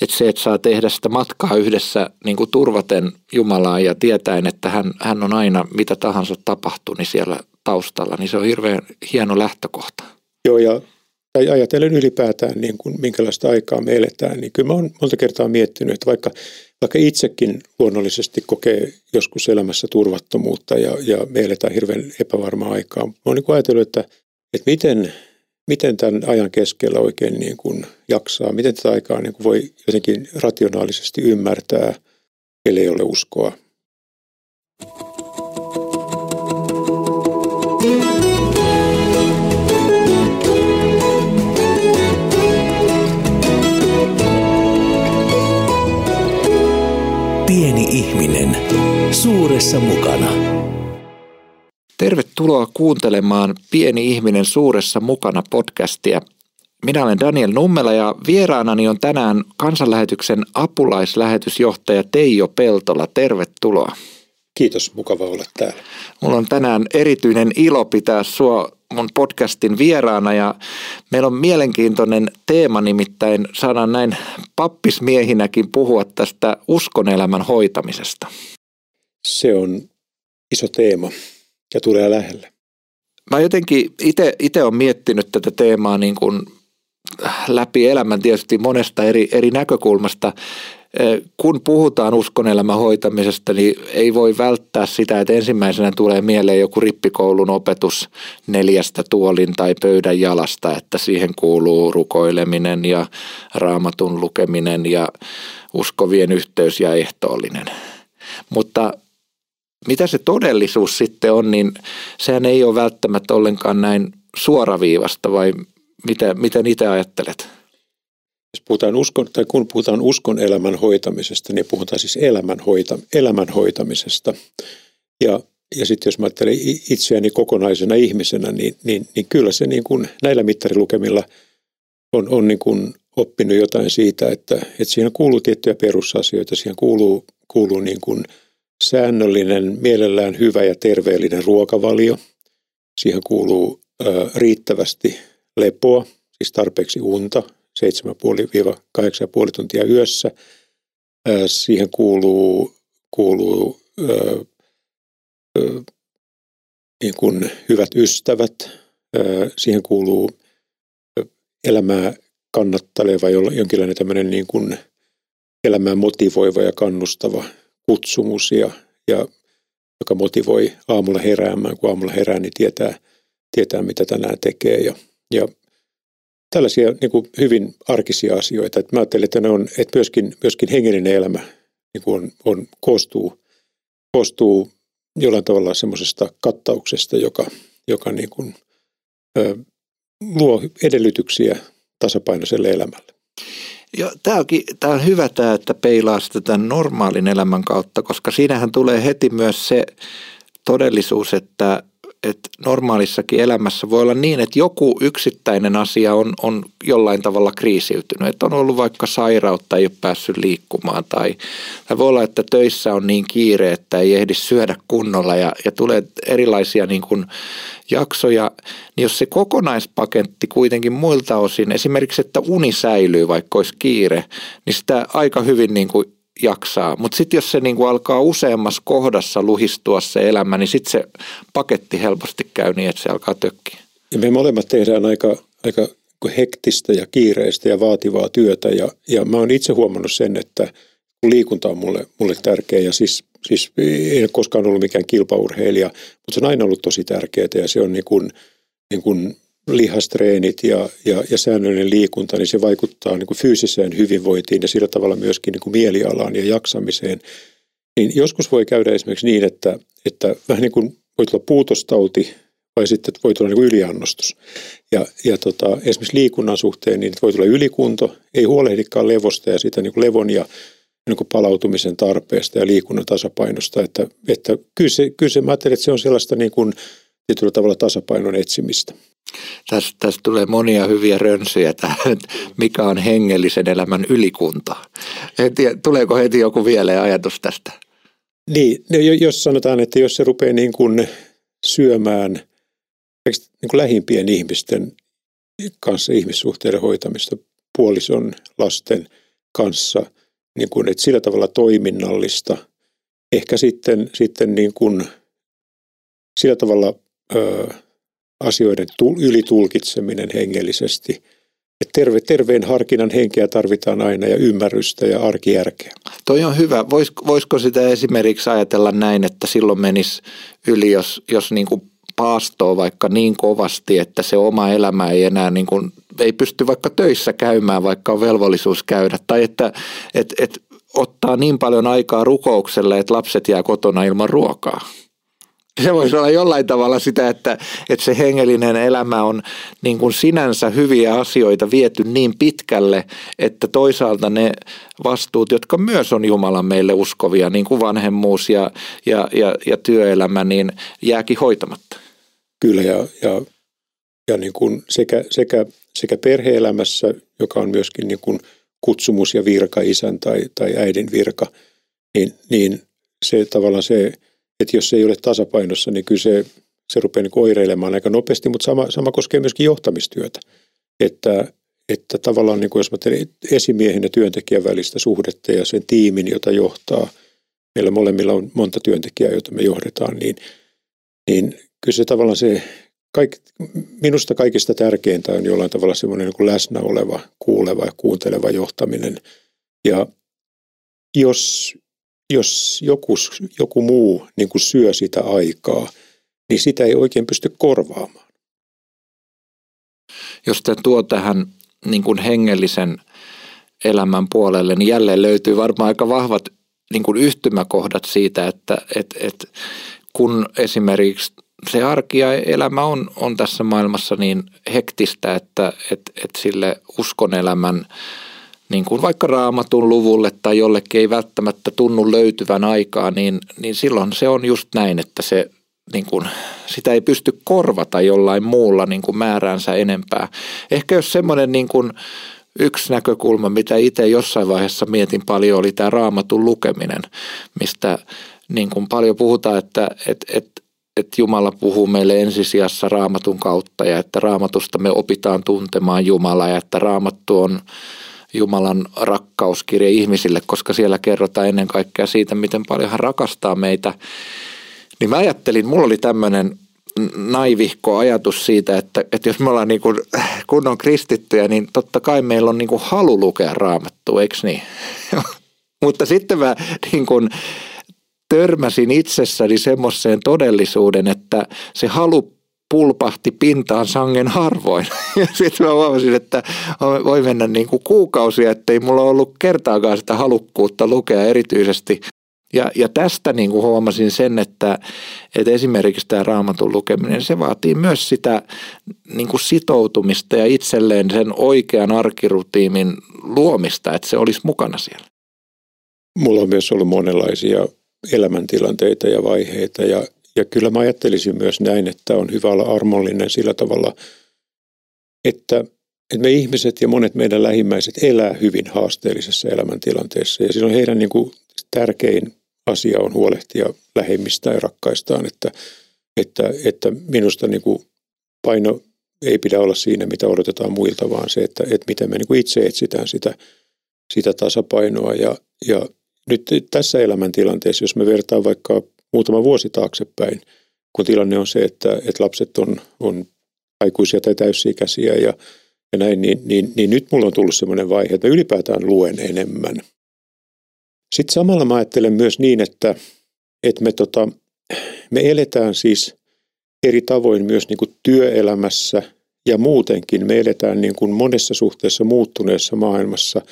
Että se, että saa tehdä sitä matkaa yhdessä niin kuin turvaten Jumalaa ja tietäen, että hän, hän on aina mitä tahansa tapahtuu, niin siellä taustalla, niin se on hirveän hieno lähtökohta. Joo, ja tai ajatellen ylipäätään, niin kuin, minkälaista aikaa me eletään, niin kyllä mä oon monta kertaa miettinyt, että vaikka, vaikka itsekin luonnollisesti kokee joskus elämässä turvattomuutta ja, ja me eletään hirveän epävarmaa aikaa, mä oon niin ajatellut, että, että miten, miten tämän ajan keskellä oikein niin kuin jaksaa, miten tätä aikaa niin kuin voi jotenkin rationaalisesti ymmärtää, ellei ole uskoa. Pieni ihminen suuressa mukana. Tervetuloa kuuntelemaan Pieni ihminen suuressa mukana podcastia. Minä olen Daniel Nummela ja vieraanani on tänään kansanlähetyksen apulaislähetysjohtaja Teijo Peltola. Tervetuloa. Kiitos, mukava olla täällä. Mulla on tänään erityinen ilo pitää sua mun podcastin vieraana ja meillä on mielenkiintoinen teema nimittäin saadaan näin pappismiehinäkin puhua tästä uskonelämän hoitamisesta. Se on iso teema ja tulee lähelle. Mä jotenkin itse olen miettinyt tätä teemaa niin kuin läpi elämän tietysti monesta eri, eri näkökulmasta kun puhutaan uskonelämän hoitamisesta, niin ei voi välttää sitä, että ensimmäisenä tulee mieleen joku rippikoulun opetus neljästä tuolin tai pöydän jalasta, että siihen kuuluu rukoileminen ja raamatun lukeminen ja uskovien yhteys ja ehtoollinen. Mutta mitä se todellisuus sitten on, niin sehän ei ole välttämättä ollenkaan näin suoraviivasta vai mitä, miten itse ajattelet? Jos puhutaan uskon, tai kun puhutaan uskon elämän hoitamisesta, niin puhutaan siis elämän, hoita, elämän hoitamisesta. Ja, ja sitten jos mä ajattelen itseäni kokonaisena ihmisenä, niin, niin, niin kyllä se niin kuin näillä mittarilukemilla on, on niin kuin oppinut jotain siitä, että, että siihen kuuluu tiettyjä perusasioita. Siihen kuuluu, kuuluu niin kuin säännöllinen, mielellään hyvä ja terveellinen ruokavalio. Siihen kuuluu riittävästi lepoa, siis tarpeeksi unta, 7,5-8,5 tuntia yössä. Siihen kuuluu, kuuluu niin kuin hyvät ystävät. Siihen kuuluu elämää kannatteleva, jonkinlainen tämmöinen niin kuin elämää motivoiva ja kannustava kutsumus, ja, ja, joka motivoi aamulla heräämään. Kun aamulla herää, niin tietää, tietää mitä tänään tekee. Ja, ja tällaisia niin kuin hyvin arkisia asioita. Että mä ajattelen, että, ne on, että myöskin, myöskin hengellinen elämä niin kuin on, on, koostuu, koostuu jollain tavalla semmoisesta kattauksesta, joka, joka niin kuin, ö, luo edellytyksiä tasapainoiselle elämälle. Tämä, onkin, tämä on hyvä tämä, että peilaa sitä tämän normaalin elämän kautta, koska siinähän tulee heti myös se todellisuus, että että normaalissakin elämässä voi olla niin, että joku yksittäinen asia on, on jollain tavalla kriisiytynyt. Että on ollut vaikka sairautta, ei ole päässyt liikkumaan tai, tai voi olla, että töissä on niin kiire, että ei ehdi syödä kunnolla ja, ja tulee erilaisia niin kuin jaksoja. Niin jos se kokonaispaketti kuitenkin muilta osin, esimerkiksi että uni säilyy vaikka olisi kiire, niin sitä aika hyvin niin kuin jaksaa. Mutta sitten jos se niinku alkaa useammassa kohdassa luhistua se elämä, niin sitten se paketti helposti käy niin, että se alkaa tökkiä. Ja me molemmat tehdään aika, aika hektistä ja kiireistä ja vaativaa työtä. Ja, ja mä oon itse huomannut sen, että liikunta on mulle, mulle tärkeä ja siis, siis ei koskaan ollut mikään kilpaurheilija, mutta se on aina ollut tosi tärkeää ja se on niin kuin, niin kuin lihastreenit ja, ja, ja säännöllinen liikunta, niin se vaikuttaa niin kuin fyysiseen hyvinvointiin ja sillä tavalla myöskin niin kuin mielialaan ja jaksamiseen. Niin joskus voi käydä esimerkiksi niin, että, että vähän niin kuin voi tulla puutostauti vai sitten voi tulla niin kuin yliannostus. Ja, ja tota, esimerkiksi liikunnan suhteen niin voi tulla ylikunto, ei huolehdikaan levosta ja sitä niin kuin levon ja niin kuin palautumisen tarpeesta ja liikunnan tasapainosta. Että, että kyllä, se, kyllä se, mä ajattelen, että se on sellaista niin kuin tietyllä tavalla tasapainon etsimistä. Tässä, tässä tulee monia hyviä rönsyjä tähän, mikä on hengellisen elämän ylikunta. Tiedä, tuleeko heti joku vielä ajatus tästä? Niin, no jos sanotaan, että jos se rupeaa niin kuin syömään niin kuin lähimpien ihmisten kanssa ihmissuhteiden hoitamista, puolison, lasten, kanssa, niin kuin, että sillä tavalla toiminnallista. Ehkä sitten, sitten niin kuin, sillä tavalla ö, asioiden ylitulkitseminen hengellisesti. Terve, terveen harkinnan henkeä tarvitaan aina ja ymmärrystä ja arkijärkeä. Toi on hyvä. Vois, voisiko sitä esimerkiksi ajatella näin, että silloin menisi yli, jos, jos niin kuin paastoo vaikka niin kovasti, että se oma elämä ei enää niin kuin, ei pysty vaikka töissä käymään, vaikka on velvollisuus käydä. Tai että et, et ottaa niin paljon aikaa rukoukselle, että lapset jää kotona ilman ruokaa se voisi olla jollain tavalla sitä, että, että se hengellinen elämä on niin kuin sinänsä hyviä asioita viety niin pitkälle, että toisaalta ne vastuut, jotka myös on Jumalan meille uskovia, niin kuin vanhemmuus ja, ja, ja, ja työelämä, niin jääkin hoitamatta. Kyllä ja, ja, ja niin kuin sekä, sekä, sekä perheelämässä, joka on myöskin niin kuin kutsumus ja virka, isän tai, tai äidin virka, niin, niin se tavallaan se – että jos se ei ole tasapainossa, niin kyllä se, se rupeaa niin oireilemaan aika nopeasti, mutta sama, sama koskee myöskin johtamistyötä. Että, että tavallaan niin kuin jos mä teen esimiehen ja työntekijän välistä suhdetta ja sen tiimin, jota johtaa, meillä molemmilla on monta työntekijää, joita me johdetaan, niin, niin kyllä se tavallaan se, kaik, minusta kaikista tärkeintä on jollain tavalla semmoinen niin läsnä oleva, kuuleva ja kuunteleva johtaminen. Ja jos jos joku, joku muu niin kuin syö sitä aikaa, niin sitä ei oikein pysty korvaamaan. Jos te tuo tähän niin kuin hengellisen elämän puolelle, niin jälleen löytyy varmaan aika vahvat niin kuin yhtymäkohdat siitä, että et, et, kun esimerkiksi se arki ja elämä on, on tässä maailmassa niin hektistä, että et, et sille uskon elämän niin kuin vaikka raamatun luvulle tai jollekin ei välttämättä tunnu löytyvän aikaa, niin, niin silloin se on just näin, että se, niin kuin, sitä ei pysty korvata jollain muulla niin kuin määräänsä enempää. Ehkä jos semmoinen niin kuin, yksi näkökulma, mitä itse jossain vaiheessa mietin paljon, oli tämä raamatun lukeminen, mistä niin kuin paljon puhutaan, että et, et, et Jumala puhuu meille ensisijassa raamatun kautta ja että raamatusta me opitaan tuntemaan Jumalaa ja että raamattu on Jumalan rakkauskirja ihmisille, koska siellä kerrotaan ennen kaikkea siitä, miten paljon hän rakastaa meitä. Niin mä ajattelin, mulla oli tämmöinen naivihko ajatus siitä, että, että jos me ollaan niin kuin kunnon kristittyjä, niin totta kai meillä on niin kuin halu lukea raamattua, eikö niin? Mutta sitten mä niin kuin törmäsin itsessäni semmoiseen todellisuuden, että se halu pulpahti pintaan sangen harvoin. Ja sitten mä huomasin, että voi mennä niin kuin kuukausia, ettei mulla ollut kertaakaan sitä halukkuutta lukea erityisesti. Ja, ja tästä niin kuin huomasin sen, että, että esimerkiksi tämä raamatun lukeminen, se vaatii myös sitä niin kuin sitoutumista ja itselleen sen oikean arkirutiimin luomista, että se olisi mukana siellä. Mulla on myös ollut monenlaisia elämäntilanteita ja vaiheita ja ja kyllä mä ajattelisin myös näin, että on hyvä olla armollinen sillä tavalla, että, että me ihmiset ja monet meidän lähimmäiset elää hyvin haasteellisessa elämäntilanteessa. Ja silloin heidän niin kuin tärkein asia on huolehtia lähemmistä ja rakkaistaan, että, että, että minusta niin kuin paino ei pidä olla siinä, mitä odotetaan muilta, vaan se, että, että miten me niin kuin itse etsitään sitä, sitä tasapainoa. Ja, ja nyt tässä elämäntilanteessa, jos me vertaan vaikka muutama vuosi taaksepäin, kun tilanne on se, että, että lapset on, on aikuisia tai täysi-ikäisiä ja, ja näin, niin, niin, niin nyt mulla on tullut sellainen vaihe, että ylipäätään luen enemmän. Sitten samalla mä ajattelen myös niin, että, että me, tota, me eletään siis eri tavoin myös niin kuin työelämässä ja muutenkin. Me eletään niin kuin monessa suhteessa muuttuneessa maailmassa.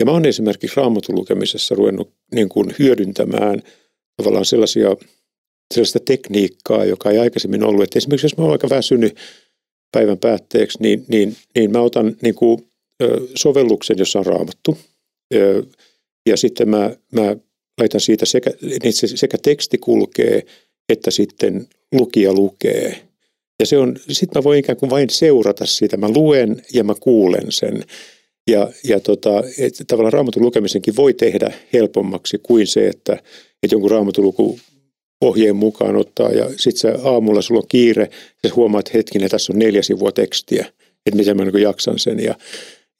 Ja mä oon esimerkiksi raamatun lukemisessa ruvennut niin kuin hyödyntämään – tavallaan sellaisia, sellaista tekniikkaa, joka ei aikaisemmin ollut. Että esimerkiksi jos mä oon aika väsynyt päivän päätteeksi, niin, niin, niin mä otan niin kuin, sovelluksen, jossa on raamattu. Ja sitten mä, mä laitan siitä sekä, niin se, sekä teksti kulkee, että sitten lukija lukee. Ja se on, sitten mä voin ikään kuin vain seurata sitä. Mä luen ja mä kuulen sen. Ja, ja tota, et, tavallaan raamatun lukemisenkin voi tehdä helpommaksi kuin se, että että jonkun raamatuluku ohjeen mukaan ottaa ja sitten aamulla sulla on kiire ja huomaat, että hetkinen, tässä on neljä sivua tekstiä, että miten mä niin jaksan sen ja,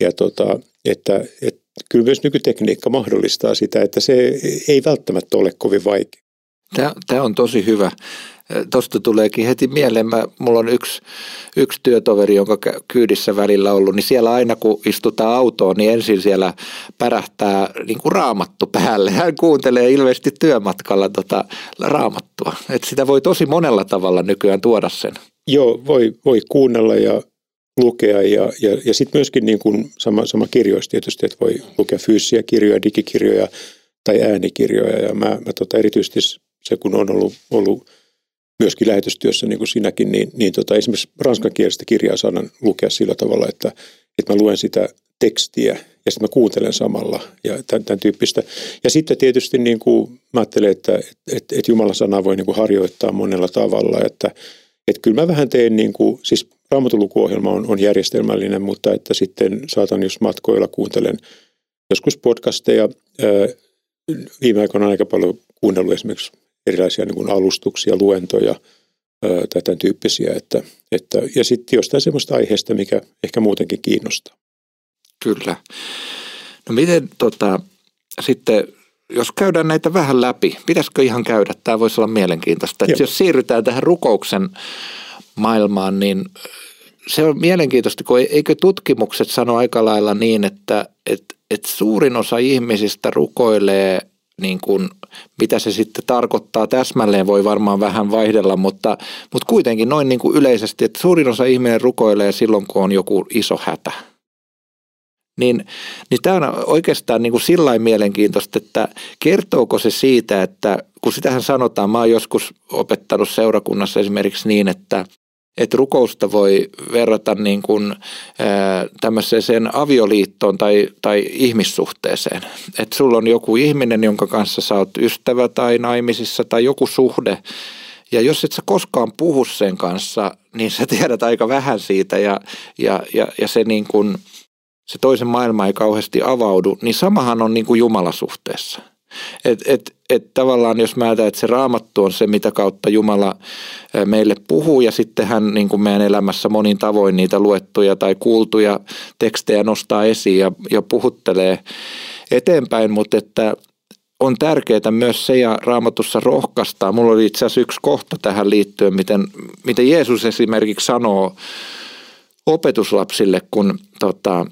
ja tota, että, että kyllä myös nykytekniikka mahdollistaa sitä, että se ei välttämättä ole kovin vaikea. Tämä, tämä on tosi hyvä. Tuosta tuleekin heti mieleen, mä, mulla on yksi, yksi työtoveri, jonka kyydissä välillä ollut, niin siellä aina kun istutaan autoon, niin ensin siellä pärähtää niin kuin raamattu päälle. Hän kuuntelee ilmeisesti työmatkalla tota raamattua. Et sitä voi tosi monella tavalla nykyään tuoda sen. Joo, voi, voi kuunnella ja lukea ja, ja, ja sitten myöskin niin kuin sama, sama kirjoista tietysti, että voi lukea fyysisiä kirjoja, digikirjoja tai äänikirjoja ja mä, mä tota erityisesti se kun on ollut, ollut myöskin lähetystyössä niin kuin sinäkin, niin, niin tota, esimerkiksi ranskankielistä kirjaa saan lukea sillä tavalla, että, että mä luen sitä tekstiä ja sitten mä kuuntelen samalla ja tämän, tämän tyyppistä. Ja sitten tietysti niin kuin mä ajattelen, että, että, että Jumalan sana voi niin kuin harjoittaa monella tavalla, että, että kyllä mä vähän teen niin kuin, siis raamatulukuohjelma on, on järjestelmällinen, mutta että sitten saatan jos matkoilla kuuntelen joskus podcasteja. Viime aikoina aika paljon kuunnellut esimerkiksi erilaisia niin kuin alustuksia, luentoja tai tämän tyyppisiä. Että, että, ja sitten jostain sellaista aiheesta, mikä ehkä muutenkin kiinnostaa. Kyllä. No miten tota, sitten, jos käydään näitä vähän läpi, pitäisikö ihan käydä? Tämä voisi olla mielenkiintoista. Että jos siirrytään tähän rukouksen maailmaan, niin se on mielenkiintoista, kun eikö tutkimukset sano aika lailla niin, että, että, että suurin osa ihmisistä rukoilee niin kuin, mitä se sitten tarkoittaa täsmälleen, voi varmaan vähän vaihdella, mutta, mutta kuitenkin noin niin kuin yleisesti, että suurin osa ihminen rukoilee silloin, kun on joku iso hätä. Niin, niin tämä on oikeastaan niin kuin sillä mielenkiintoista, että kertooko se siitä, että kun sitähän sanotaan, mä oon joskus opettanut seurakunnassa esimerkiksi niin, että että rukousta voi verrata niin kuin, tämmöiseen avioliittoon tai, tai ihmissuhteeseen. Että sulla on joku ihminen, jonka kanssa sä oot ystävä tai naimisissa tai joku suhde, ja jos et sä koskaan puhu sen kanssa, niin sä tiedät aika vähän siitä ja, ja, ja, ja se, niin kuin, se toisen maailma ei kauheasti avaudu, niin samahan on niin kuin Jumalasuhteessa. Et, et, et tavallaan jos mä että se raamattu on se, mitä kautta Jumala meille puhuu ja sitten hän niin kuin meidän elämässä monin tavoin niitä luettuja tai kuultuja tekstejä nostaa esiin ja, ja puhuttelee eteenpäin, mutta että on tärkeää myös se ja raamatussa rohkaistaa. Mulla oli itse asiassa yksi kohta tähän liittyen, miten, miten Jeesus esimerkiksi sanoo opetuslapsille, kun tota,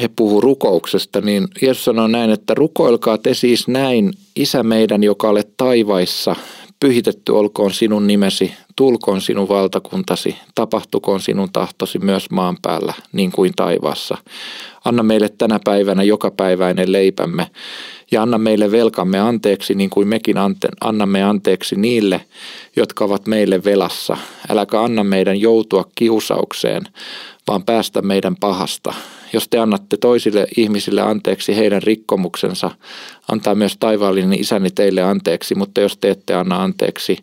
he puhuu rukouksesta, niin Jeesus sanoo näin, että rukoilkaa te siis näin, Isä meidän, joka olet taivaissa, pyhitetty olkoon sinun nimesi, tulkoon sinun valtakuntasi, tapahtukoon sinun tahtosi myös maan päällä, niin kuin taivaassa. Anna meille tänä päivänä jokapäiväinen leipämme ja anna meille velkamme anteeksi, niin kuin mekin ante, annamme anteeksi niille, jotka ovat meille velassa. Äläkä anna meidän joutua kiusaukseen, vaan päästä meidän pahasta. Jos te annatte toisille ihmisille anteeksi heidän rikkomuksensa, antaa myös taivaallinen isäni teille anteeksi, mutta jos te ette anna anteeksi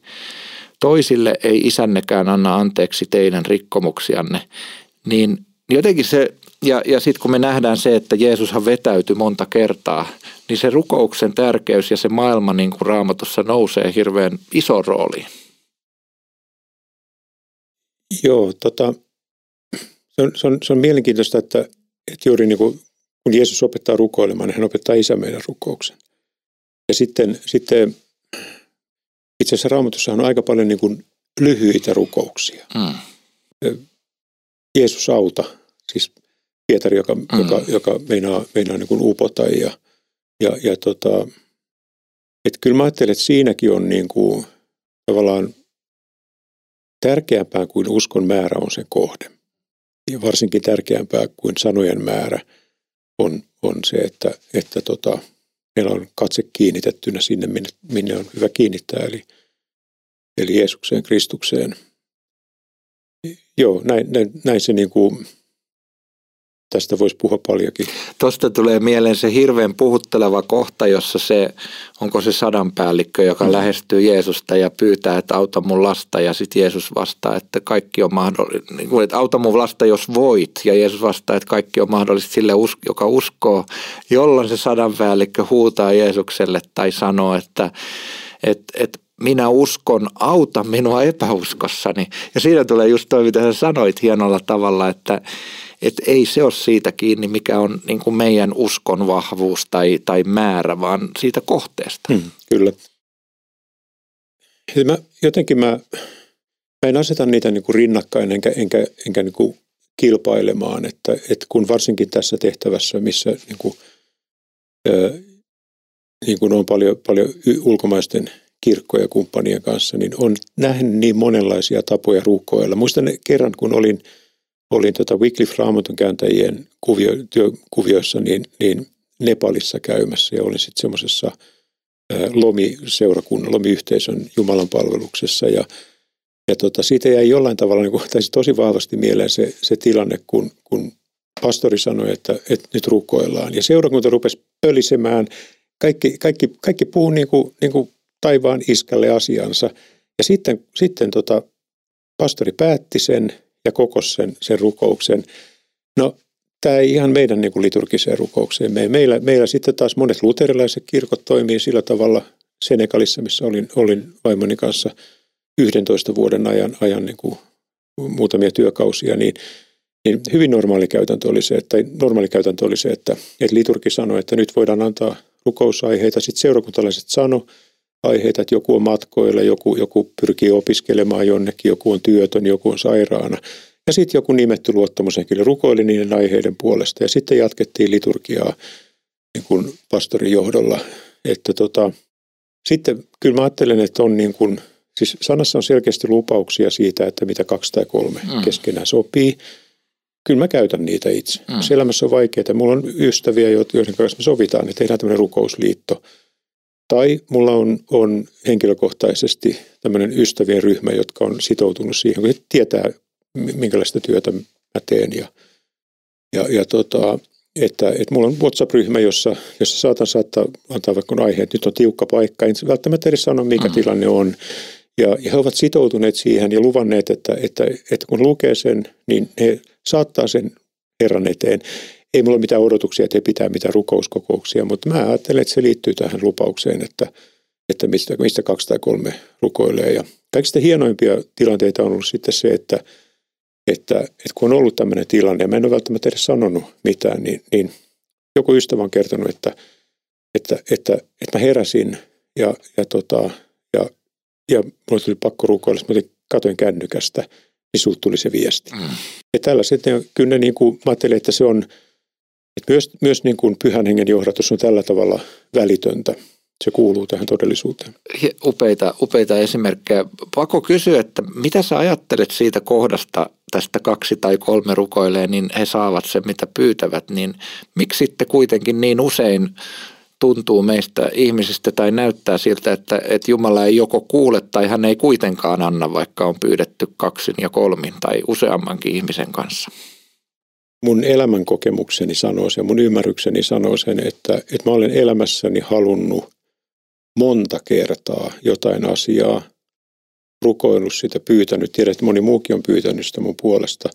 toisille, ei isännekään anna anteeksi teidän rikkomuksianne. Niin jotenkin se, ja, ja sitten kun me nähdään se, että Jeesushan vetäytyi monta kertaa, niin se rukouksen tärkeys ja se maailma niin kuin raamatussa nousee hirveän iso rooliin. Joo, tota, se, on, se, on, se on mielenkiintoista, että että juuri niin kuin, kun Jeesus opettaa rukoilemaan, niin hän opettaa isä meidän rukouksen. Ja sitten, sitten itse asiassa raamatussa on aika paljon niin kuin lyhyitä rukouksia. Mm. Jeesus auta, siis Pietari, joka, mm. joka, joka meinaa, meinaa niin kuin upota. Ja, ja, ja tota, että kyllä mä ajattelen, että siinäkin on niin kuin, tavallaan tärkeämpää kuin uskon määrä on sen kohde ja varsinkin tärkeämpää kuin sanojen määrä on, on se, että, että tota, meillä on katse kiinnitettynä sinne, minne, minne on hyvä kiinnittää, eli, eli Jeesukseen, Kristukseen. Joo, näin, näin, näin se niin kuin Tästä voisi puhua paljonkin. Tuosta tulee mieleen se hirveän puhutteleva kohta, jossa se, onko se sadanpäällikkö, joka mm. lähestyy Jeesusta ja pyytää, että auta mun lasta ja sitten Jeesus vastaa, että kaikki on mahdollista, niin että auta mun lasta jos voit ja Jeesus vastaa, että kaikki on mahdollista sille, joka uskoo, jolloin se sadanpäällikkö huutaa Jeesukselle tai sanoo, että, että, että minä uskon, auta minua epäuskossani. Ja siinä tulee just toi, mitä sä sanoit hienolla tavalla, että, että ei se ole siitä kiinni, mikä on niin kuin meidän uskon vahvuus tai, tai määrä, vaan siitä kohteesta. Hmm, kyllä. Mä, jotenkin mä, mä en aseta niitä niin kuin rinnakkain enkä, enkä, enkä niin kuin kilpailemaan, että, että kun varsinkin tässä tehtävässä, missä niin kuin, ää, niin kuin on paljon, paljon ulkomaisten kirkkoja kumppanien kanssa, niin on nähnyt niin monenlaisia tapoja ruukoilla. Muistan kerran, kun olin, olin tota Wycliffe Raamaton kääntäjien kuvio, työkuvioissa, niin, niin Nepalissa käymässä ja olin sitten semmoisessa lomiseurakunnan, lomiyhteisön Jumalan palveluksessa ja ja tota, siitä jäi jollain tavalla niin kuin, tosi vahvasti mieleen se, se tilanne, kun, kun pastori sanoi, että, että nyt rukoillaan. Ja seurakunta rupesi pölisemään. Kaikki, kaikki, kaikki puhuu niin kuin, niin kuin taivaan iskälle asiansa. Ja sitten, sitten tota, pastori päätti sen ja koko sen, sen rukouksen. No, tämä ei ihan meidän niin kuin liturgiseen rukoukseen. Me, meillä, meillä sitten taas monet luterilaiset kirkot toimii sillä tavalla Senegalissa, missä olin, olin vaimoni kanssa – 11 vuoden ajan, ajan niin kuin muutamia työkausia, niin, niin hyvin normaali käytäntö oli se, että, normaali käytäntö oli se, että, että liturgi sanoi, että nyt voidaan antaa rukousaiheita. Sitten seurakuntalaiset sano aiheita, että joku on matkoilla, joku, joku pyrkii opiskelemaan jonnekin, joku on työtön, joku on sairaana. Ja sitten joku nimetty luottamushenkilö rukoili niiden aiheiden puolesta ja sitten jatkettiin liturgiaa niin kuin pastorin johdolla. Että tota, sitten kyllä mä ajattelen, että on niin kuin Siis sanassa on selkeästi lupauksia siitä, että mitä kaksi tai kolme mm. keskenään sopii. Kyllä mä käytän niitä itse. Mm. elämässä on vaikeaa. Mulla on ystäviä, joiden kanssa me sovitaan, että tehdään tämmöinen rukousliitto. Tai mulla on, on henkilökohtaisesti tämmöinen ystävien ryhmä, jotka on sitoutunut siihen, kun tietää, minkälaista työtä mä teen. Ja, ja, ja tota, että, että mulla on WhatsApp-ryhmä, jossa, jossa saatan saattaa antaa vaikka aihe, että nyt on tiukka paikka. En välttämättä edes sano, mikä mm. tilanne on. Ja, ja he ovat sitoutuneet siihen ja luvanneet, että, että, että kun lukee sen, niin he saattaa sen Herran eteen. Ei mulla ole mitään odotuksia, että he pitää mitään rukouskokouksia, mutta mä ajattelen, että se liittyy tähän lupaukseen, että, että mistä, mistä kaksi tai kolme rukoilee. Ja kaikista hienoimpia tilanteita on ollut sitten se, että, että, että kun on ollut tämmöinen tilanne, ja mä en ole välttämättä edes sanonut mitään, niin, niin joku ystävä on kertonut, että, että, että, että mä heräsin ja, ja tota, ja mulle tuli pakko rukoilla, mä katoin kännykästä, niin tuli se viesti. Mm. Ja tällaiset, kyllä ne niin kuin, mä ajattelin, että se on, että myös, myös niin kuin pyhän hengen johdatus on tällä tavalla välitöntä. Se kuuluu tähän todellisuuteen. Upeita, upeita esimerkkejä. Pakko kysyä, että mitä sä ajattelet siitä kohdasta, tästä kaksi tai kolme rukoilee, niin he saavat sen mitä pyytävät, niin miksi sitten kuitenkin niin usein tuntuu meistä ihmisistä tai näyttää siltä, että, että Jumala ei joko kuule tai hän ei kuitenkaan anna, vaikka on pyydetty kaksin ja kolmin tai useammankin ihmisen kanssa. Mun elämän kokemukseni sanoo sen, mun ymmärrykseni sanoo sen, että, että mä olen elämässäni halunnut monta kertaa jotain asiaa, rukoillut sitä, pyytänyt. Tiedän, että moni muukin on pyytänyt sitä mun puolesta,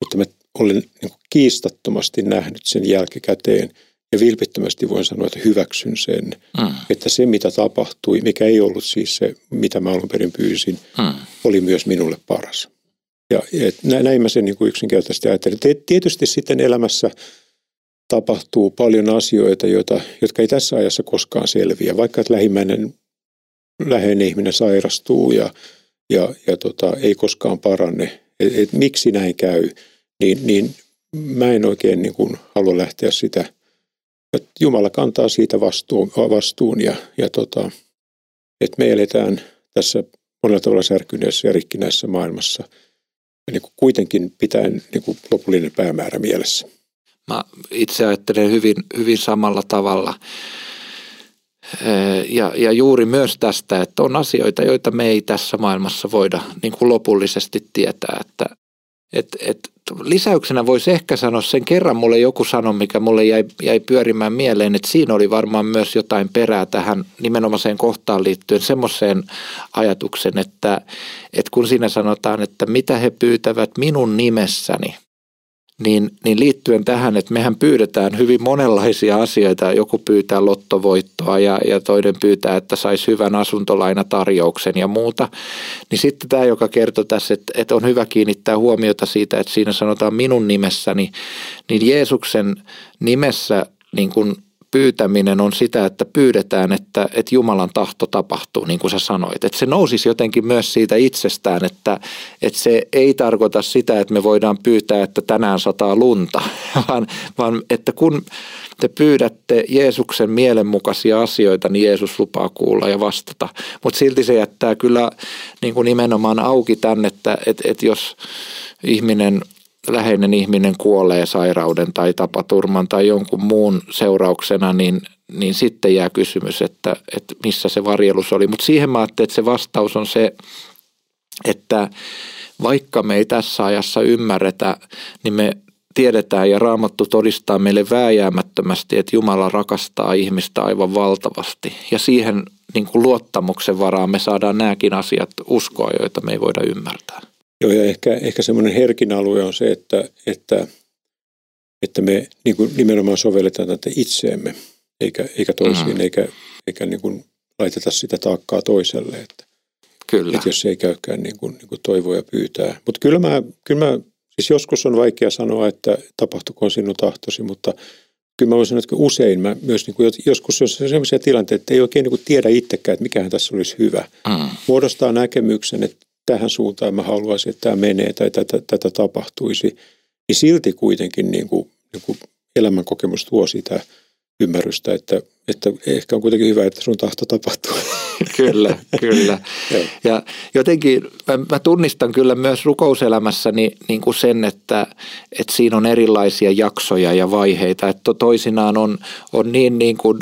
mutta mä olen niin kiistattomasti nähnyt sen jälkikäteen – ja vilpittömästi voin sanoa, että hyväksyn sen, mm. että se mitä tapahtui, mikä ei ollut siis se, mitä mä alun perin pyysin, mm. oli myös minulle paras. Ja et näin mä sen niin kuin yksinkertaisesti ajattelen. Tietysti sitten elämässä tapahtuu paljon asioita, joita, jotka ei tässä ajassa koskaan selviä. Vaikka että lähimmäinen läheinen ihminen sairastuu ja, ja, ja tota, ei koskaan paranne. Et, et miksi näin käy, niin, niin mä en oikein niin kuin halua lähteä sitä – että Jumala kantaa siitä vastuun, vastuun ja, ja tota, että me eletään tässä monella tavalla särkyneessä ja rikkinäisessä maailmassa niin kuin kuitenkin pitäen niin kuin lopullinen päämäärä mielessä. Mä itse ajattelen hyvin, hyvin samalla tavalla. Ja, ja juuri myös tästä, että on asioita, joita me ei tässä maailmassa voida niin kuin lopullisesti tietää, että et, et, lisäyksenä voisi ehkä sanoa sen kerran mulle joku sano, mikä mulle jäi, jäi pyörimään mieleen, että siinä oli varmaan myös jotain perää tähän nimenomaiseen kohtaan liittyen semmoiseen ajatuksen, että, että kun siinä sanotaan, että mitä he pyytävät minun nimessäni, niin, niin liittyen tähän, että mehän pyydetään hyvin monenlaisia asioita. Joku pyytää lottovoittoa ja, ja toinen pyytää, että saisi hyvän asuntolainatarjouksen ja muuta. Niin sitten tämä, joka kertoo tässä, että, että on hyvä kiinnittää huomiota siitä, että siinä sanotaan minun nimessäni, niin Jeesuksen nimessä niin kuin pyytäminen on sitä, että pyydetään, että, että Jumalan tahto tapahtuu, niin kuin sä sanoit. Että se nousisi jotenkin myös siitä itsestään, että, että se ei tarkoita sitä, että me voidaan pyytää, että tänään sataa lunta, vaan, vaan että kun te pyydätte Jeesuksen mielenmukaisia asioita, niin Jeesus lupaa kuulla ja vastata. Mutta silti se jättää kyllä niin kuin nimenomaan auki tänne, että, että, että jos ihminen läheinen ihminen kuolee sairauden tai tapaturman tai jonkun muun seurauksena, niin, niin sitten jää kysymys, että, että missä se varjelus oli. Mutta siihen mä ajattelin, että se vastaus on se, että vaikka me ei tässä ajassa ymmärretä, niin me tiedetään ja Raamattu todistaa meille vääjäämättömästi, että Jumala rakastaa ihmistä aivan valtavasti. Ja siihen niin kuin luottamuksen varaan me saadaan nämäkin asiat uskoa, joita me ei voida ymmärtää. Joo, ja ehkä, ehkä semmoinen herkin alue on se, että, että, että me niin kuin nimenomaan sovelletaan tätä itseemme, eikä, eikä toisiin, mm-hmm. eikä, eikä niin kuin laiteta sitä taakkaa toiselle. Että, kyllä. Että jos se ei käykään niin kuin, niin kuin toivoa ja pyytää. Mutta kyllä mä, kyllä mä, siis joskus on vaikea sanoa, että tapahtukoon sinun tahtosi, mutta kyllä mä voin sanoa, että usein mä myös niin kuin, joskus on sellaisia tilanteita, että ei oikein niin kuin tiedä itsekään, että mikähän tässä olisi hyvä. Mm. Muodostaa näkemyksen, että tähän suuntaan mä haluaisin, että tämä menee tai tätä, tätä tapahtuisi, niin silti kuitenkin niin kuin, niin kuin elämänkokemus tuo sitä ymmärrystä, että, että ehkä on kuitenkin hyvä, että sun tahto tapahtuu. Kyllä, kyllä. ja jotenkin mä, mä tunnistan kyllä myös rukouselämässäni niin kuin sen, että, että siinä on erilaisia jaksoja ja vaiheita, että toisinaan on, on niin, niin kuin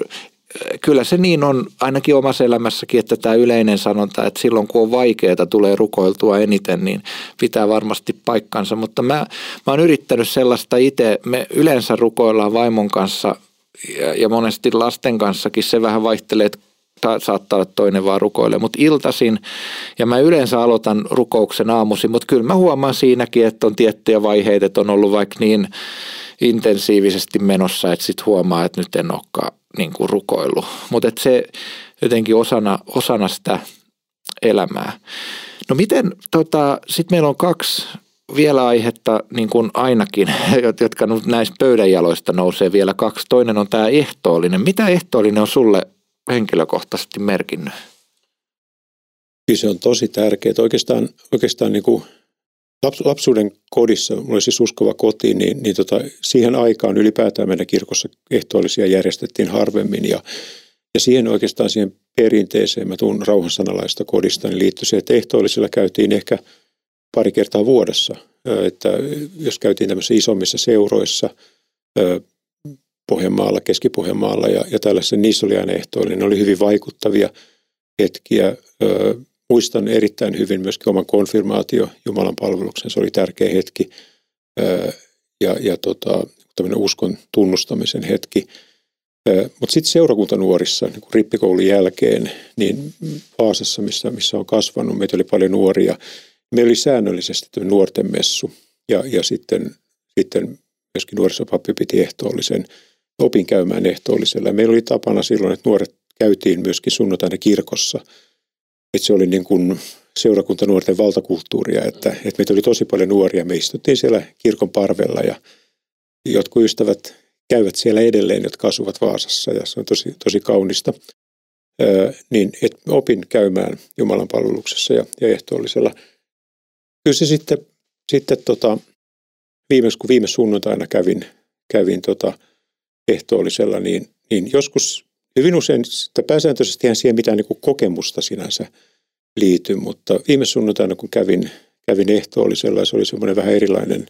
kyllä se niin on ainakin omassa elämässäkin, että tämä yleinen sanonta, että silloin kun on vaikeaa tulee rukoiltua eniten, niin pitää varmasti paikkansa. Mutta mä, mä oon yrittänyt sellaista itse, me yleensä rukoillaan vaimon kanssa ja, ja monesti lasten kanssakin se vähän vaihtelee, että saattaa olla toinen vaan rukoile, mutta iltasin ja mä yleensä aloitan rukouksen aamuisin, mutta kyllä mä huomaan siinäkin, että on tiettyjä vaiheita, että on ollut vaikka niin intensiivisesti menossa, että sitten huomaa, että nyt en olekaan niin kuin rukoillut. Mutta se jotenkin osana, osana sitä elämää. No miten, tota, sitten meillä on kaksi vielä aihetta niin kuin ainakin, jotka näistä pöydänjaloista nousee vielä kaksi. Toinen on tämä ehtoollinen. Mitä ehtoollinen on sulle henkilökohtaisesti merkinnyt? Kyllä se on tosi tärkeää. Oikeastaan, oikeastaan niin kuin lapsuuden kodissa, mulla oli siis uskova koti, niin, niin tota, siihen aikaan ylipäätään meidän kirkossa ehtoollisia järjestettiin harvemmin ja, ja siihen oikeastaan siihen perinteeseen, mä tuun rauhansanalaista kodista, niin liittyi se, että ehtoollisilla käytiin ehkä pari kertaa vuodessa, että jos käytiin tämmöisissä isommissa seuroissa, Pohjanmaalla, Keski-Pohjanmaalla ja, ja tällaisen, niissä oli aina ehtoollinen, ne oli hyvin vaikuttavia hetkiä, muistan erittäin hyvin myöskin oman konfirmaatio Jumalan palveluksen. Se oli tärkeä hetki ja, ja tota, tämmöinen uskon tunnustamisen hetki. Mutta sitten seurakuntanuorissa, niin kun rippikoulun jälkeen, niin Vaasassa, missä, missä on kasvanut, meitä oli paljon nuoria. Meillä oli säännöllisesti nuorten messu ja, ja sitten, sitten myöskin nuorisopappi piti ehtoollisen, opin käymään ehtoollisella. Meillä oli tapana silloin, että nuoret käytiin myöskin sunnuntaina kirkossa – että se oli niin kuin seurakuntanuorten valtakulttuuria, että, että meitä oli tosi paljon nuoria. Me istuttiin siellä kirkon parvella ja jotkut ystävät käyvät siellä edelleen, jotka asuvat Vaasassa ja se on tosi, tosi kaunista. Öö, niin et opin käymään Jumalan palveluksessa ja, ja ehtoollisella. Kyllä se sitten, sitten tota, viimeksi, kun viime sunnuntaina kävin, kävin tota ehtoollisella, niin, niin joskus hyvin usein, että pääsääntöisesti ihan siihen mitään niin kokemusta sinänsä liity, mutta viime sunnuntaina kun kävin, kävin ehtoollisella, se oli semmoinen vähän erilainen,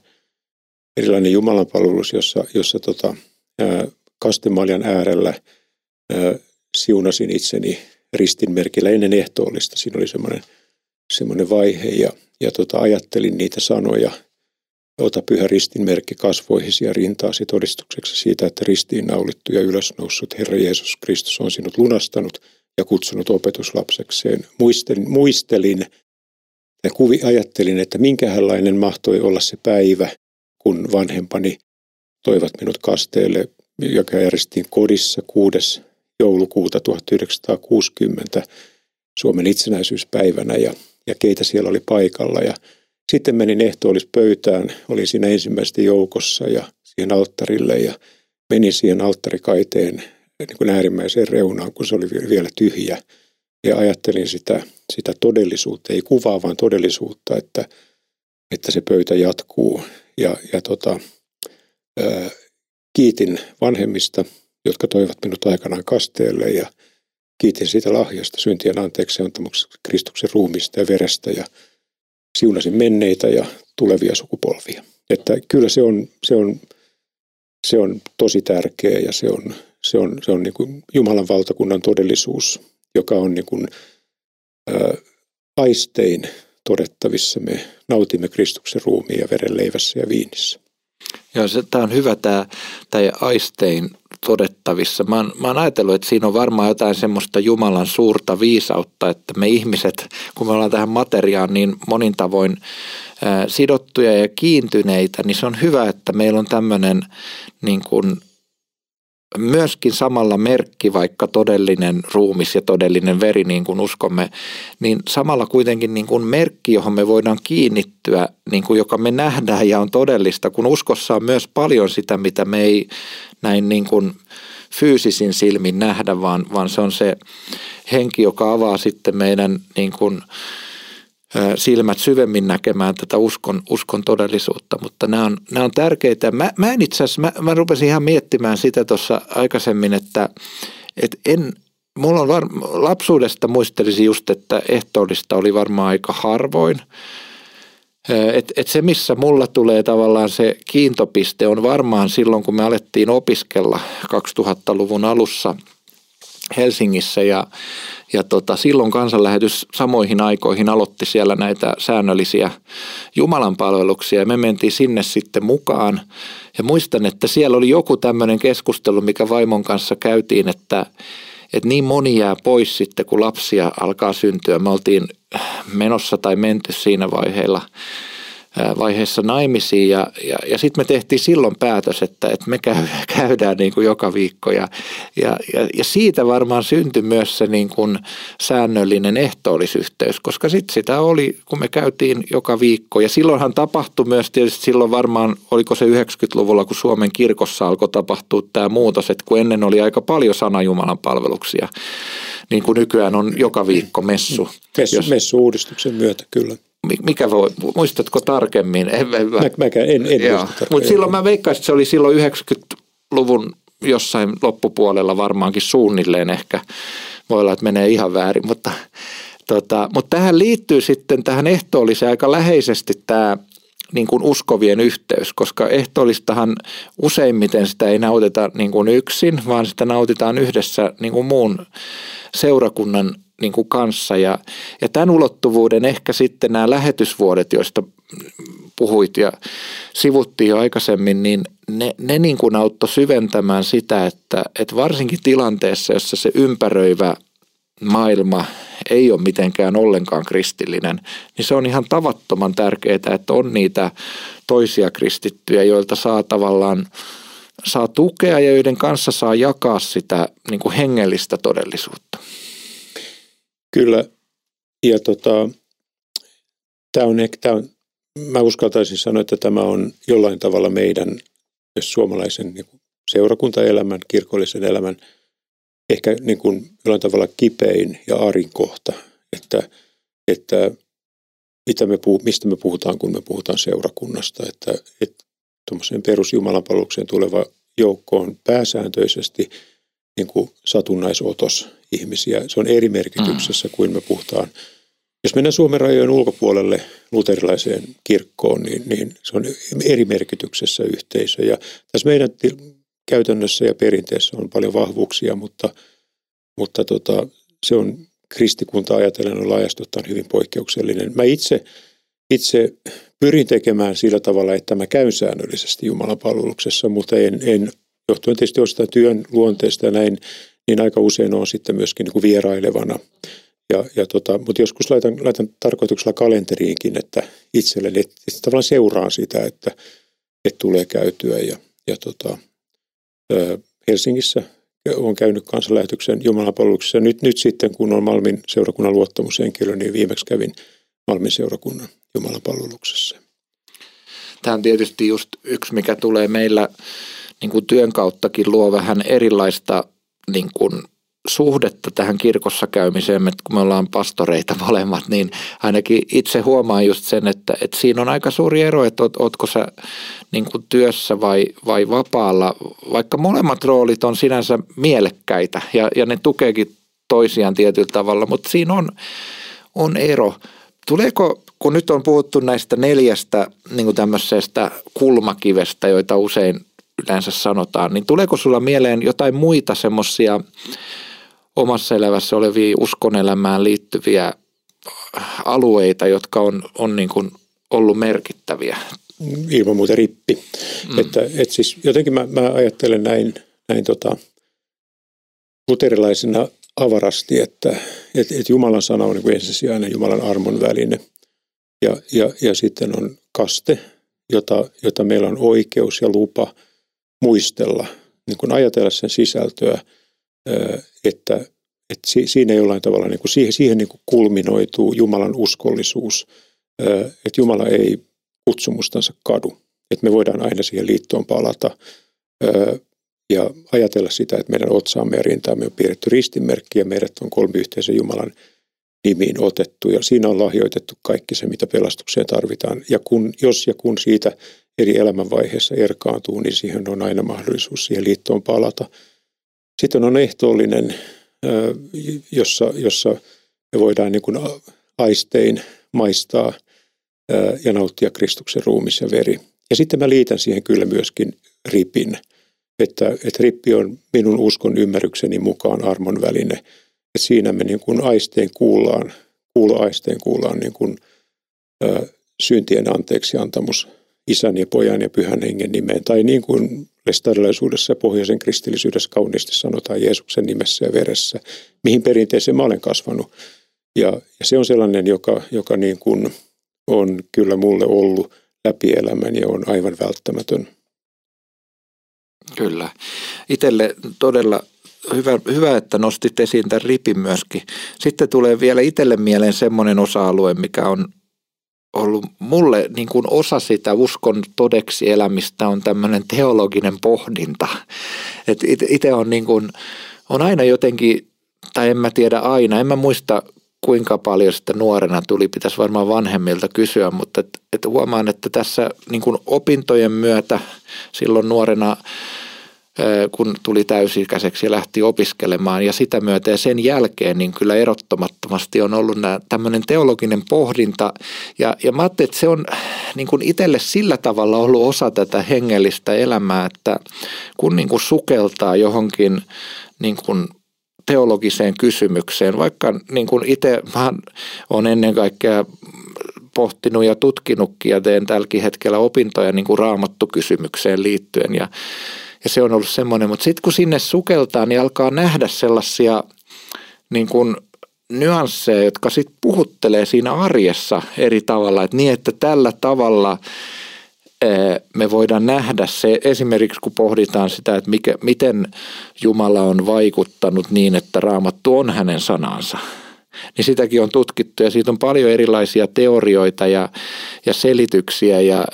erilainen jumalanpalvelus, jossa, jossa tota, kastemaljan äärellä ää, siunasin itseni ristinmerkillä ennen ehtoollista. Siinä oli semmoinen, semmoinen vaihe ja, ja tota, ajattelin niitä sanoja – Ota pyhä ristinmerkki kasvoihisi ja rintaasi todistukseksi siitä, että ristiin naulittu ja ylösnoussut Herra Jeesus Kristus on sinut lunastanut ja kutsunut opetuslapsekseen. Muistelin, muistelin ja kuvi, ajattelin, että minkälainen mahtoi olla se päivä, kun vanhempani toivat minut kasteelle, joka järjestettiin kodissa 6. joulukuuta 1960 Suomen itsenäisyyspäivänä ja, ja keitä siellä oli paikalla. Ja sitten menin ehtoollispöytään, olin siinä ensimmäisten joukossa ja siihen alttarille ja menin siihen alttarikaiteen niin kuin äärimmäiseen reunaan, kun se oli vielä tyhjä. Ja ajattelin sitä, sitä todellisuutta, ei kuvaa, vaan todellisuutta, että, että se pöytä jatkuu. Ja, ja tota, ää, kiitin vanhemmista, jotka toivat minut aikanaan kasteelle ja kiitin siitä lahjasta syntien anteeksi antamuksesta Kristuksen ruumista ja verestä ja siunasin menneitä ja tulevia sukupolvia. Että kyllä se on, se on, se on tosi tärkeä ja se on, se on, se on niin kuin Jumalan valtakunnan todellisuus, joka on niin kuin, ää, aistein todettavissa. Me nautimme Kristuksen ruumiin ja veren leivässä ja viinissä. Joo, tämä on hyvä tämä, tämä aistein todettavissa. Mä oon, mä oon ajatellut, että siinä on varmaan jotain semmoista Jumalan suurta viisautta, että me ihmiset, kun me ollaan tähän materiaan niin monin tavoin sidottuja ja kiintyneitä, niin se on hyvä, että meillä on tämmöinen niin kuin myöskin samalla merkki, vaikka todellinen ruumis ja todellinen veri, niin kuin uskomme, niin samalla kuitenkin niin kuin merkki, johon me voidaan kiinnittyä, niin kuin joka me nähdään ja on todellista, kun uskossa on myös paljon sitä, mitä me ei näin niin kuin fyysisin silmin nähdä, vaan, vaan se on se henki, joka avaa sitten meidän niin kuin, silmät syvemmin näkemään tätä uskon, uskon todellisuutta, mutta nämä on, nämä on tärkeitä. Mä, mä en itse asiassa, mä, mä rupesin ihan miettimään sitä tuossa aikaisemmin, että, että en, mulla on var, lapsuudesta muistelisin just, että ehtoollista oli varmaan aika harvoin. Et, et se, missä mulla tulee tavallaan se kiintopiste, on varmaan silloin, kun me alettiin opiskella 2000-luvun alussa Helsingissä ja ja tota, silloin kansanlähetys samoihin aikoihin aloitti siellä näitä säännöllisiä Jumalan palveluksia ja me mentiin sinne sitten mukaan. Ja muistan, että siellä oli joku tämmöinen keskustelu, mikä vaimon kanssa käytiin, että, että niin moni jää pois sitten, kun lapsia alkaa syntyä. Me oltiin menossa tai menty siinä vaiheella vaiheessa naimisiin ja, ja, ja sitten me tehtiin silloin päätös, että, että me käy, käydään niin kuin joka viikko ja, ja, ja, ja siitä varmaan syntyi myös se niin kuin säännöllinen ehtoollisyhteys, koska sitten sitä oli, kun me käytiin joka viikko ja silloinhan tapahtui myös tietysti silloin varmaan, oliko se 90-luvulla, kun Suomen kirkossa alkoi tapahtua tämä muutos, että kun ennen oli aika paljon sana Jumalan palveluksia, niin kuin nykyään on joka viikko messu. Messu, jos, messu-uudistuksen myötä, kyllä mikä voi, muistatko tarkemmin? En, en, mä, mäkään en, en muista Mutta silloin mä veikkaisin, että se oli silloin 90-luvun jossain loppupuolella varmaankin suunnilleen ehkä. Voi olla, että menee ihan väärin, mutta, tota, mutta tähän liittyy sitten tähän ehtoolliseen aika läheisesti tämä niin kuin uskovien yhteys, koska ehtoollistahan useimmiten sitä ei nautita niin kuin yksin, vaan sitä nautitaan yhdessä niin kuin muun seurakunnan niin kuin kanssa. Ja, ja tämän ulottuvuuden ehkä sitten nämä lähetysvuodet, joista puhuit ja sivuttiin jo aikaisemmin, niin ne, ne niin kuin auttoi syventämään sitä, että, että varsinkin tilanteessa, jossa se ympäröivä maailma ei ole mitenkään ollenkaan kristillinen, niin se on ihan tavattoman tärkeää, että on niitä toisia kristittyjä, joilta saa tavallaan saa tukea ja joiden kanssa saa jakaa sitä niin kuin hengellistä todellisuutta. Kyllä, ja tota, tämä on, tää on, mä uskaltaisin sanoa, että tämä on jollain tavalla meidän suomalaisen niin kuin seurakuntaelämän, kirkollisen elämän ehkä niin kuin jollain tavalla kipein ja arin kohta, että, että mitä me puh, mistä me puhutaan, kun me puhutaan seurakunnasta, että, että tuommoiseen perusjumalanpalvelukseen tuleva joukko on pääsääntöisesti niin kuin satunnaisotos ihmisiä. Se on eri merkityksessä mm. kuin me puhutaan. Jos mennään Suomen rajojen ulkopuolelle luterilaiseen kirkkoon, niin, niin se on eri merkityksessä yhteisö. Ja tässä meidän käytännössä ja perinteessä on paljon vahvuuksia, mutta, mutta tota, se on kristikunta ajatellen on laajasti ottaen hyvin poikkeuksellinen. Mä itse, itse pyrin tekemään sillä tavalla, että mä käyn säännöllisesti Jumalan palveluksessa, mutta en, en johtuen tietysti jostain työn luonteesta ja näin, niin aika usein on sitten myöskin niin kuin vierailevana. Ja, ja tota, mutta joskus laitan, laitan tarkoituksella kalenteriinkin, että itselleni että tavallaan seuraan sitä, että, että tulee käytyä. Ja, ja tota, Helsingissä olen käynyt kansanlähetyksen Jumalan palveluksessa. Nyt, nyt sitten, kun on Malmin seurakunnan luottamushenkilö, niin viimeksi kävin Malmin seurakunnan Jumalan palveluksessa. Tämä on tietysti just yksi, mikä tulee meillä niin kuin työn kauttakin luo vähän erilaista niin kuin suhdetta tähän kirkossa käymiseen, että kun me ollaan pastoreita molemmat, niin ainakin itse huomaan just sen, että, että siinä on aika suuri ero, että oot, ootko sä niin kuin työssä vai, vai vapaalla, vaikka molemmat roolit on sinänsä mielekkäitä ja, ja ne tukeekin toisiaan tietyllä tavalla, mutta siinä on, on ero. Tuleeko, kun nyt on puhuttu näistä neljästä niin kuin tämmöisestä kulmakivestä, joita usein yleensä sanotaan, niin tuleeko sulla mieleen jotain muita semmoisia omassa elävässä olevia uskonelämään liittyviä alueita, jotka on, on niin kuin ollut merkittäviä? Ilman muuta rippi. Mm. Että, että siis jotenkin mä, mä ajattelen näin, näin tota, luterilaisena avarasti, että, että, että Jumalan sana on niin ensisijainen Jumalan armon väline. Ja, ja, ja sitten on kaste, jota, jota meillä on oikeus ja lupa muistella, niin kuin ajatella sen sisältöä – että, että siinä jollain tavalla niin kuin siihen, siihen niin kuin kulminoituu Jumalan uskollisuus, että Jumala ei kutsumustansa kadu, että me voidaan aina siihen liittoon palata ja ajatella sitä, että meidän otsaamme ja rintaamme on piirretty ristinmerkki ja meidät on kolmiyhteisen Jumalan nimiin otettu ja siinä on lahjoitettu kaikki se, mitä pelastukseen tarvitaan. Ja kun, jos ja kun siitä eri elämänvaiheessa erkaantuu, niin siihen on aina mahdollisuus siihen liittoon palata – sitten on ehtoollinen, jossa, jossa me voidaan niin kuin aistein maistaa ja nauttia Kristuksen ruumis ja veri. Ja sitten mä liitän siihen kyllä myöskin ripin, että, että rippi on minun uskon ymmärrykseni mukaan armon väline. Että siinä me niin kuin aistein kuullaan, kuuloaisteen kuullaan niin kuin, ä, syntien anteeksi antamus isän ja pojan ja pyhän hengen nimeen. Tai niin kuin lestadilaisuudessa ja pohjoisen kristillisyydessä kauniisti sanotaan Jeesuksen nimessä ja veressä, mihin perinteeseen mä olen kasvanut. Ja, ja se on sellainen, joka, joka niin kuin on kyllä mulle ollut läpi elämän ja on aivan välttämätön. Kyllä. Itelle todella hyvä, hyvä, että nostit esiin tämän ripin myöskin. Sitten tulee vielä itselle mieleen semmoinen osa-alue, mikä on ollut mulle niin kuin osa sitä uskon todeksi elämistä on tämmöinen teologinen pohdinta. Että itse on niin on aina jotenkin, tai en mä tiedä aina, en mä muista kuinka paljon sitä nuorena tuli, pitäisi varmaan vanhemmilta kysyä, mutta et, et huomaan, että tässä niin kuin opintojen myötä silloin nuorena – kun tuli täysikäiseksi ja lähti opiskelemaan. Ja sitä myötä ja sen jälkeen niin kyllä erottomattomasti on ollut nämä, tämmöinen teologinen pohdinta. Ja, ja mä ajattelin, että se on niin kuin itselle sillä tavalla ollut osa tätä hengellistä elämää, että kun niin kuin sukeltaa johonkin niin kuin teologiseen kysymykseen, vaikka niin kuin itse mä olen ennen kaikkea pohtinut ja tutkinutkin ja teen tälläkin hetkellä opintoja niin kuin raamattukysymykseen liittyen ja ja se on ollut semmoinen, mutta sitten kun sinne sukeltaa, niin alkaa nähdä sellaisia niin kuin nyansseja, jotka sitten puhuttelee siinä arjessa eri tavalla. Että niin, että tällä tavalla me voidaan nähdä se, esimerkiksi kun pohditaan sitä, että mikä, miten Jumala on vaikuttanut niin, että raamattu on hänen sanansa – niin sitäkin on tutkittu ja siitä on paljon erilaisia teorioita ja, ja selityksiä ja,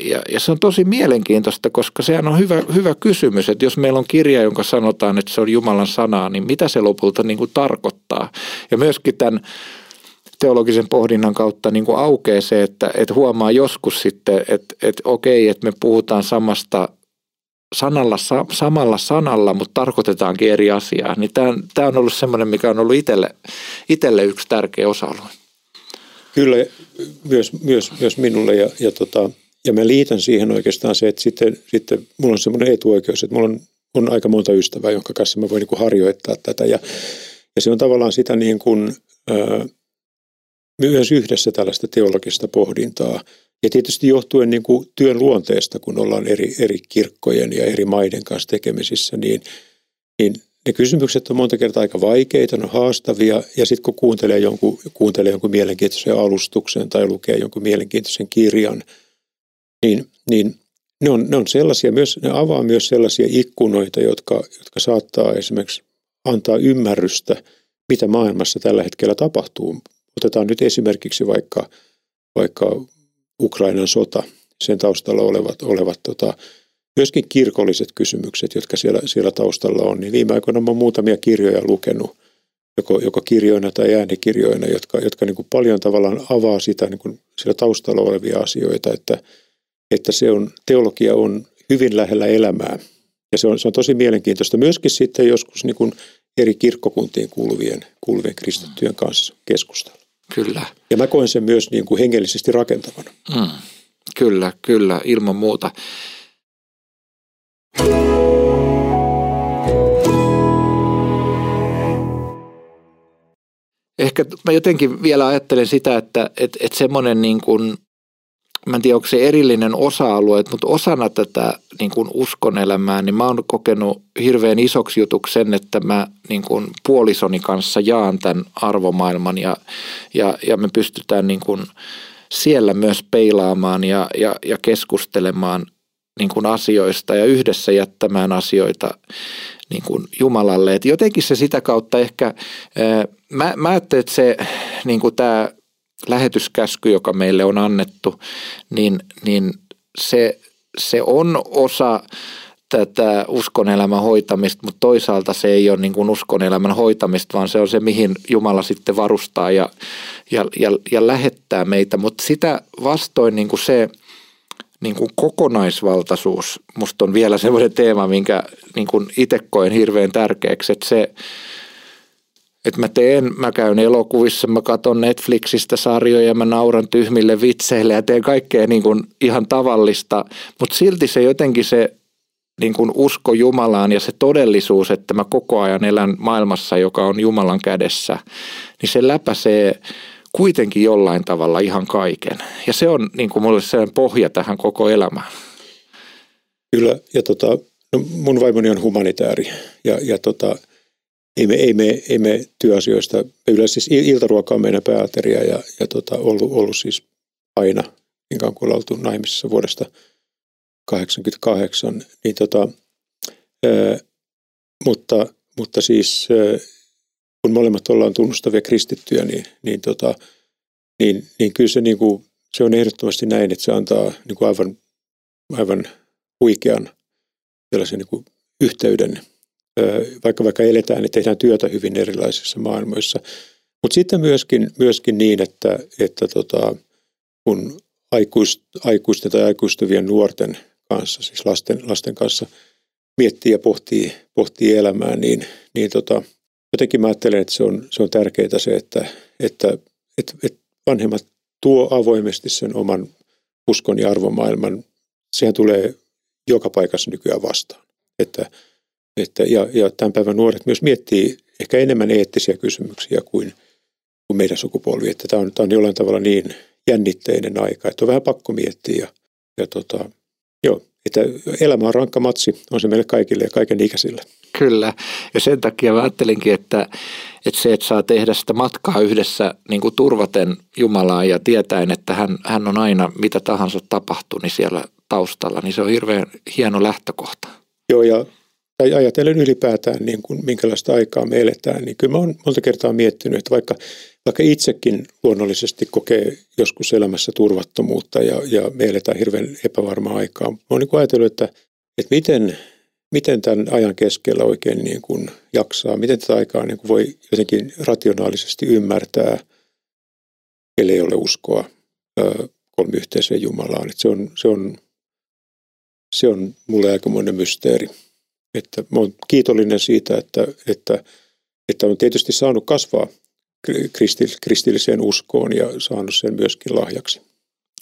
ja, ja se on tosi mielenkiintoista, koska sehän on hyvä, hyvä kysymys, että jos meillä on kirja, jonka sanotaan, että se on Jumalan sanaa, niin mitä se lopulta niin kuin tarkoittaa? Ja myöskin tämän teologisen pohdinnan kautta niin kuin aukeaa se, että, että huomaa joskus sitten, että, että okei, että me puhutaan samasta sanalla, samalla sanalla, mutta tarkoitetaankin eri asiaa. Niin tämä, on ollut semmoinen, mikä on ollut itselle, itselle yksi tärkeä osa-alue. Kyllä, myös, myös, myös minulle ja, ja, tota, ja mä liitän siihen oikeastaan se, että sitten, sitten mulla on semmoinen etuoikeus, että mulla on, on aika monta ystävää, jonka kanssa mä voin niin kuin harjoittaa tätä ja, ja se on tavallaan sitä niin kuin, ää, myös yhdessä tällaista teologista pohdintaa – ja tietysti johtuen niin kuin työn luonteesta, kun ollaan eri, eri kirkkojen ja eri maiden kanssa tekemisissä, niin, niin ne kysymykset on monta kertaa aika vaikeita, on haastavia, ja sitten kun kuuntelee jonkun, kuuntelee jonkun mielenkiintoisen alustuksen tai lukee jonkun mielenkiintoisen kirjan, niin, niin ne on, ne on sellaisia, myös, ne avaa myös sellaisia ikkunoita, jotka, jotka saattaa esimerkiksi antaa ymmärrystä, mitä maailmassa tällä hetkellä tapahtuu. Otetaan nyt esimerkiksi vaikka, vaikka Ukrainan sota, sen taustalla olevat, olevat tota, myöskin kirkolliset kysymykset, jotka siellä, siellä taustalla on. Niin viime aikoina olen muutamia kirjoja lukenut, joko, joko kirjoina tai äänikirjoina, jotka, jotka niin kuin paljon tavallaan avaa sitä niin kuin siellä taustalla olevia asioita, että, että se on, teologia on hyvin lähellä elämää. Ja se on, se on tosi mielenkiintoista myöskin sitten joskus niin kuin eri kirkkokuntiin kuuluvien, kuuluvien kristittyjen kanssa keskustella. Kyllä. Ja mä koen sen myös niin kuin hengellisesti rakentavana. Mm. Kyllä, kyllä, ilman muuta. Ehkä mä jotenkin vielä ajattelen sitä, että et, et semmoinen niin kuin, mä en tiedä onko se erillinen osa-alue, mutta osana tätä niin kuin uskonelämää, niin mä oon kokenut hirveän isoksi jutuksi sen, että mä niin kuin puolisoni kanssa jaan tämän arvomaailman ja, ja, ja me pystytään niin kuin siellä myös peilaamaan ja, ja, ja keskustelemaan niin kuin asioista ja yhdessä jättämään asioita niin kuin Jumalalle. Et jotenkin se sitä kautta ehkä, mä, mä ajattelen, että se niin kuin tämä lähetyskäsky, joka meille on annettu, niin, niin se, se on osa tätä uskonelämän hoitamista, mutta toisaalta se ei ole niin kuin uskonelämän hoitamista, vaan se on se, mihin Jumala sitten varustaa ja, ja, ja, ja lähettää meitä. Mutta sitä vastoin niin kuin se niin kuin kokonaisvaltaisuus, musta on vielä semmoinen teema, minkä niin itse koen hirveän tärkeäksi, että se, että mä teen, mä käyn elokuvissa, mä katson Netflixistä sarjoja, mä nauran tyhmille vitseille ja teen kaikkea niin kuin ihan tavallista, mutta silti se jotenkin se niin kuin usko Jumalaan ja se todellisuus, että mä koko ajan elän maailmassa, joka on Jumalan kädessä, niin se läpäisee kuitenkin jollain tavalla ihan kaiken. Ja se on niin kuin mulle sellainen pohja tähän koko elämään. Kyllä, ja tota, no mun vaimoni on humanitääri ja, ja tota, ei me, ei, me, ei me työasioista, me yleensä siis iltaruoka on meidän pääateria ja, ja tota, ollut, ollut siis aina, niin kuin oltu naimisissa vuodesta 88, niin tota, ää, mutta, mutta siis ää, kun molemmat ollaan tunnustavia kristittyjä, niin, niin, tota, niin, niin kyllä se, niin kuin, se on ehdottomasti näin, että se antaa niin kuin aivan, aivan huikean sellaisen niin kuin yhteyden vaikka vaikka eletään, niin tehdään työtä hyvin erilaisissa maailmoissa. Mutta sitten myöskin, myöskin niin, että, että tota, kun aikuist, aikuisten tai aikuistuvien nuorten kanssa, siis lasten, lasten kanssa miettii ja pohtii, pohtii elämää, niin, niin tota, jotenkin mä ajattelen, että se on, se on tärkeää se, että, että, että, että vanhemmat tuo avoimesti sen oman uskon ja arvomaailman. Sehän tulee joka paikassa nykyään vastaan. Että että, ja, ja tämän päivän nuoret myös miettii ehkä enemmän eettisiä kysymyksiä kuin, kuin meidän sukupolvi. Että tämä on, tämä on jollain tavalla niin jännitteinen aika, että on vähän pakko miettiä. Ja, ja tota, joo, että elämä on rankka matsi, on se meille kaikille ja kaiken ikäisille. Kyllä, ja sen takia mä ajattelinkin, että, että se, että saa tehdä sitä matkaa yhdessä niin kuin turvaten Jumalaa ja tietäen, että hän, hän on aina mitä tahansa tapahtuu, niin siellä taustalla, niin se on hirveän hieno lähtökohta. Joo, ja tai ajatellen ylipäätään, niin kuin, minkälaista aikaa me eletään, niin kyllä mä oon monta kertaa miettinyt, että vaikka, vaikka itsekin luonnollisesti kokee joskus elämässä turvattomuutta ja, ja me eletään hirveän epävarmaa aikaa, mä oon niin ajatellut, että, että miten, miten tämän ajan keskellä oikein niin kuin jaksaa, miten tätä aikaa niin kuin voi jotenkin rationaalisesti ymmärtää, ellei ole uskoa kolmiyhteiseen Jumalaan. Että se, on, se, on, se on mulle aikamoinen mysteeri. Että mä olen kiitollinen siitä, että, että, että on tietysti saanut kasvaa kristilliseen uskoon ja saanut sen myöskin lahjaksi.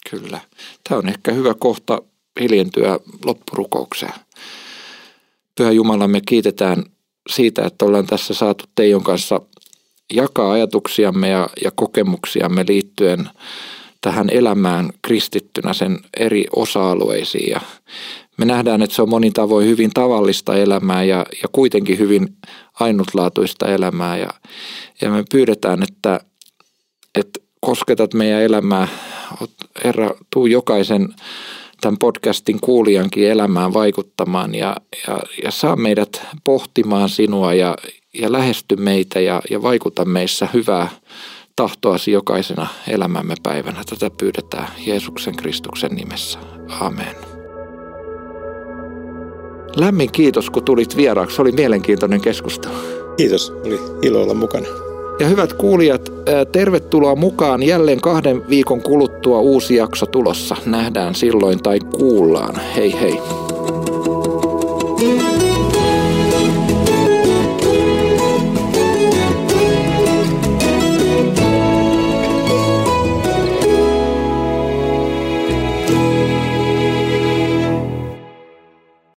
Kyllä. Tämä on ehkä hyvä kohta hiljentyä loppurukoukseen. Pyhä Jumala, me kiitetään siitä, että ollaan tässä saatu Teijon kanssa jakaa ajatuksiamme ja, ja kokemuksiamme liittyen tähän elämään kristittynä sen eri osa-alueisiin. Ja me nähdään, että se on monin tavoin hyvin tavallista elämää ja, ja kuitenkin hyvin ainutlaatuista elämää. Ja, ja me pyydetään, että, että kosketat meidän elämää. Herra, tuu jokaisen tämän podcastin kuulijankin elämään vaikuttamaan ja, ja, ja saa meidät pohtimaan sinua ja, ja lähesty meitä ja, ja vaikuta meissä hyvää tahtoasi jokaisena elämämme päivänä. Tätä pyydetään Jeesuksen Kristuksen nimessä. Amen. Lämmin kiitos, kun tulit vieraaksi. Oli mielenkiintoinen keskustelu. Kiitos, oli ilo olla mukana. Ja hyvät kuulijat, tervetuloa mukaan. Jälleen kahden viikon kuluttua uusi jakso tulossa. Nähdään silloin tai kuullaan. Hei hei.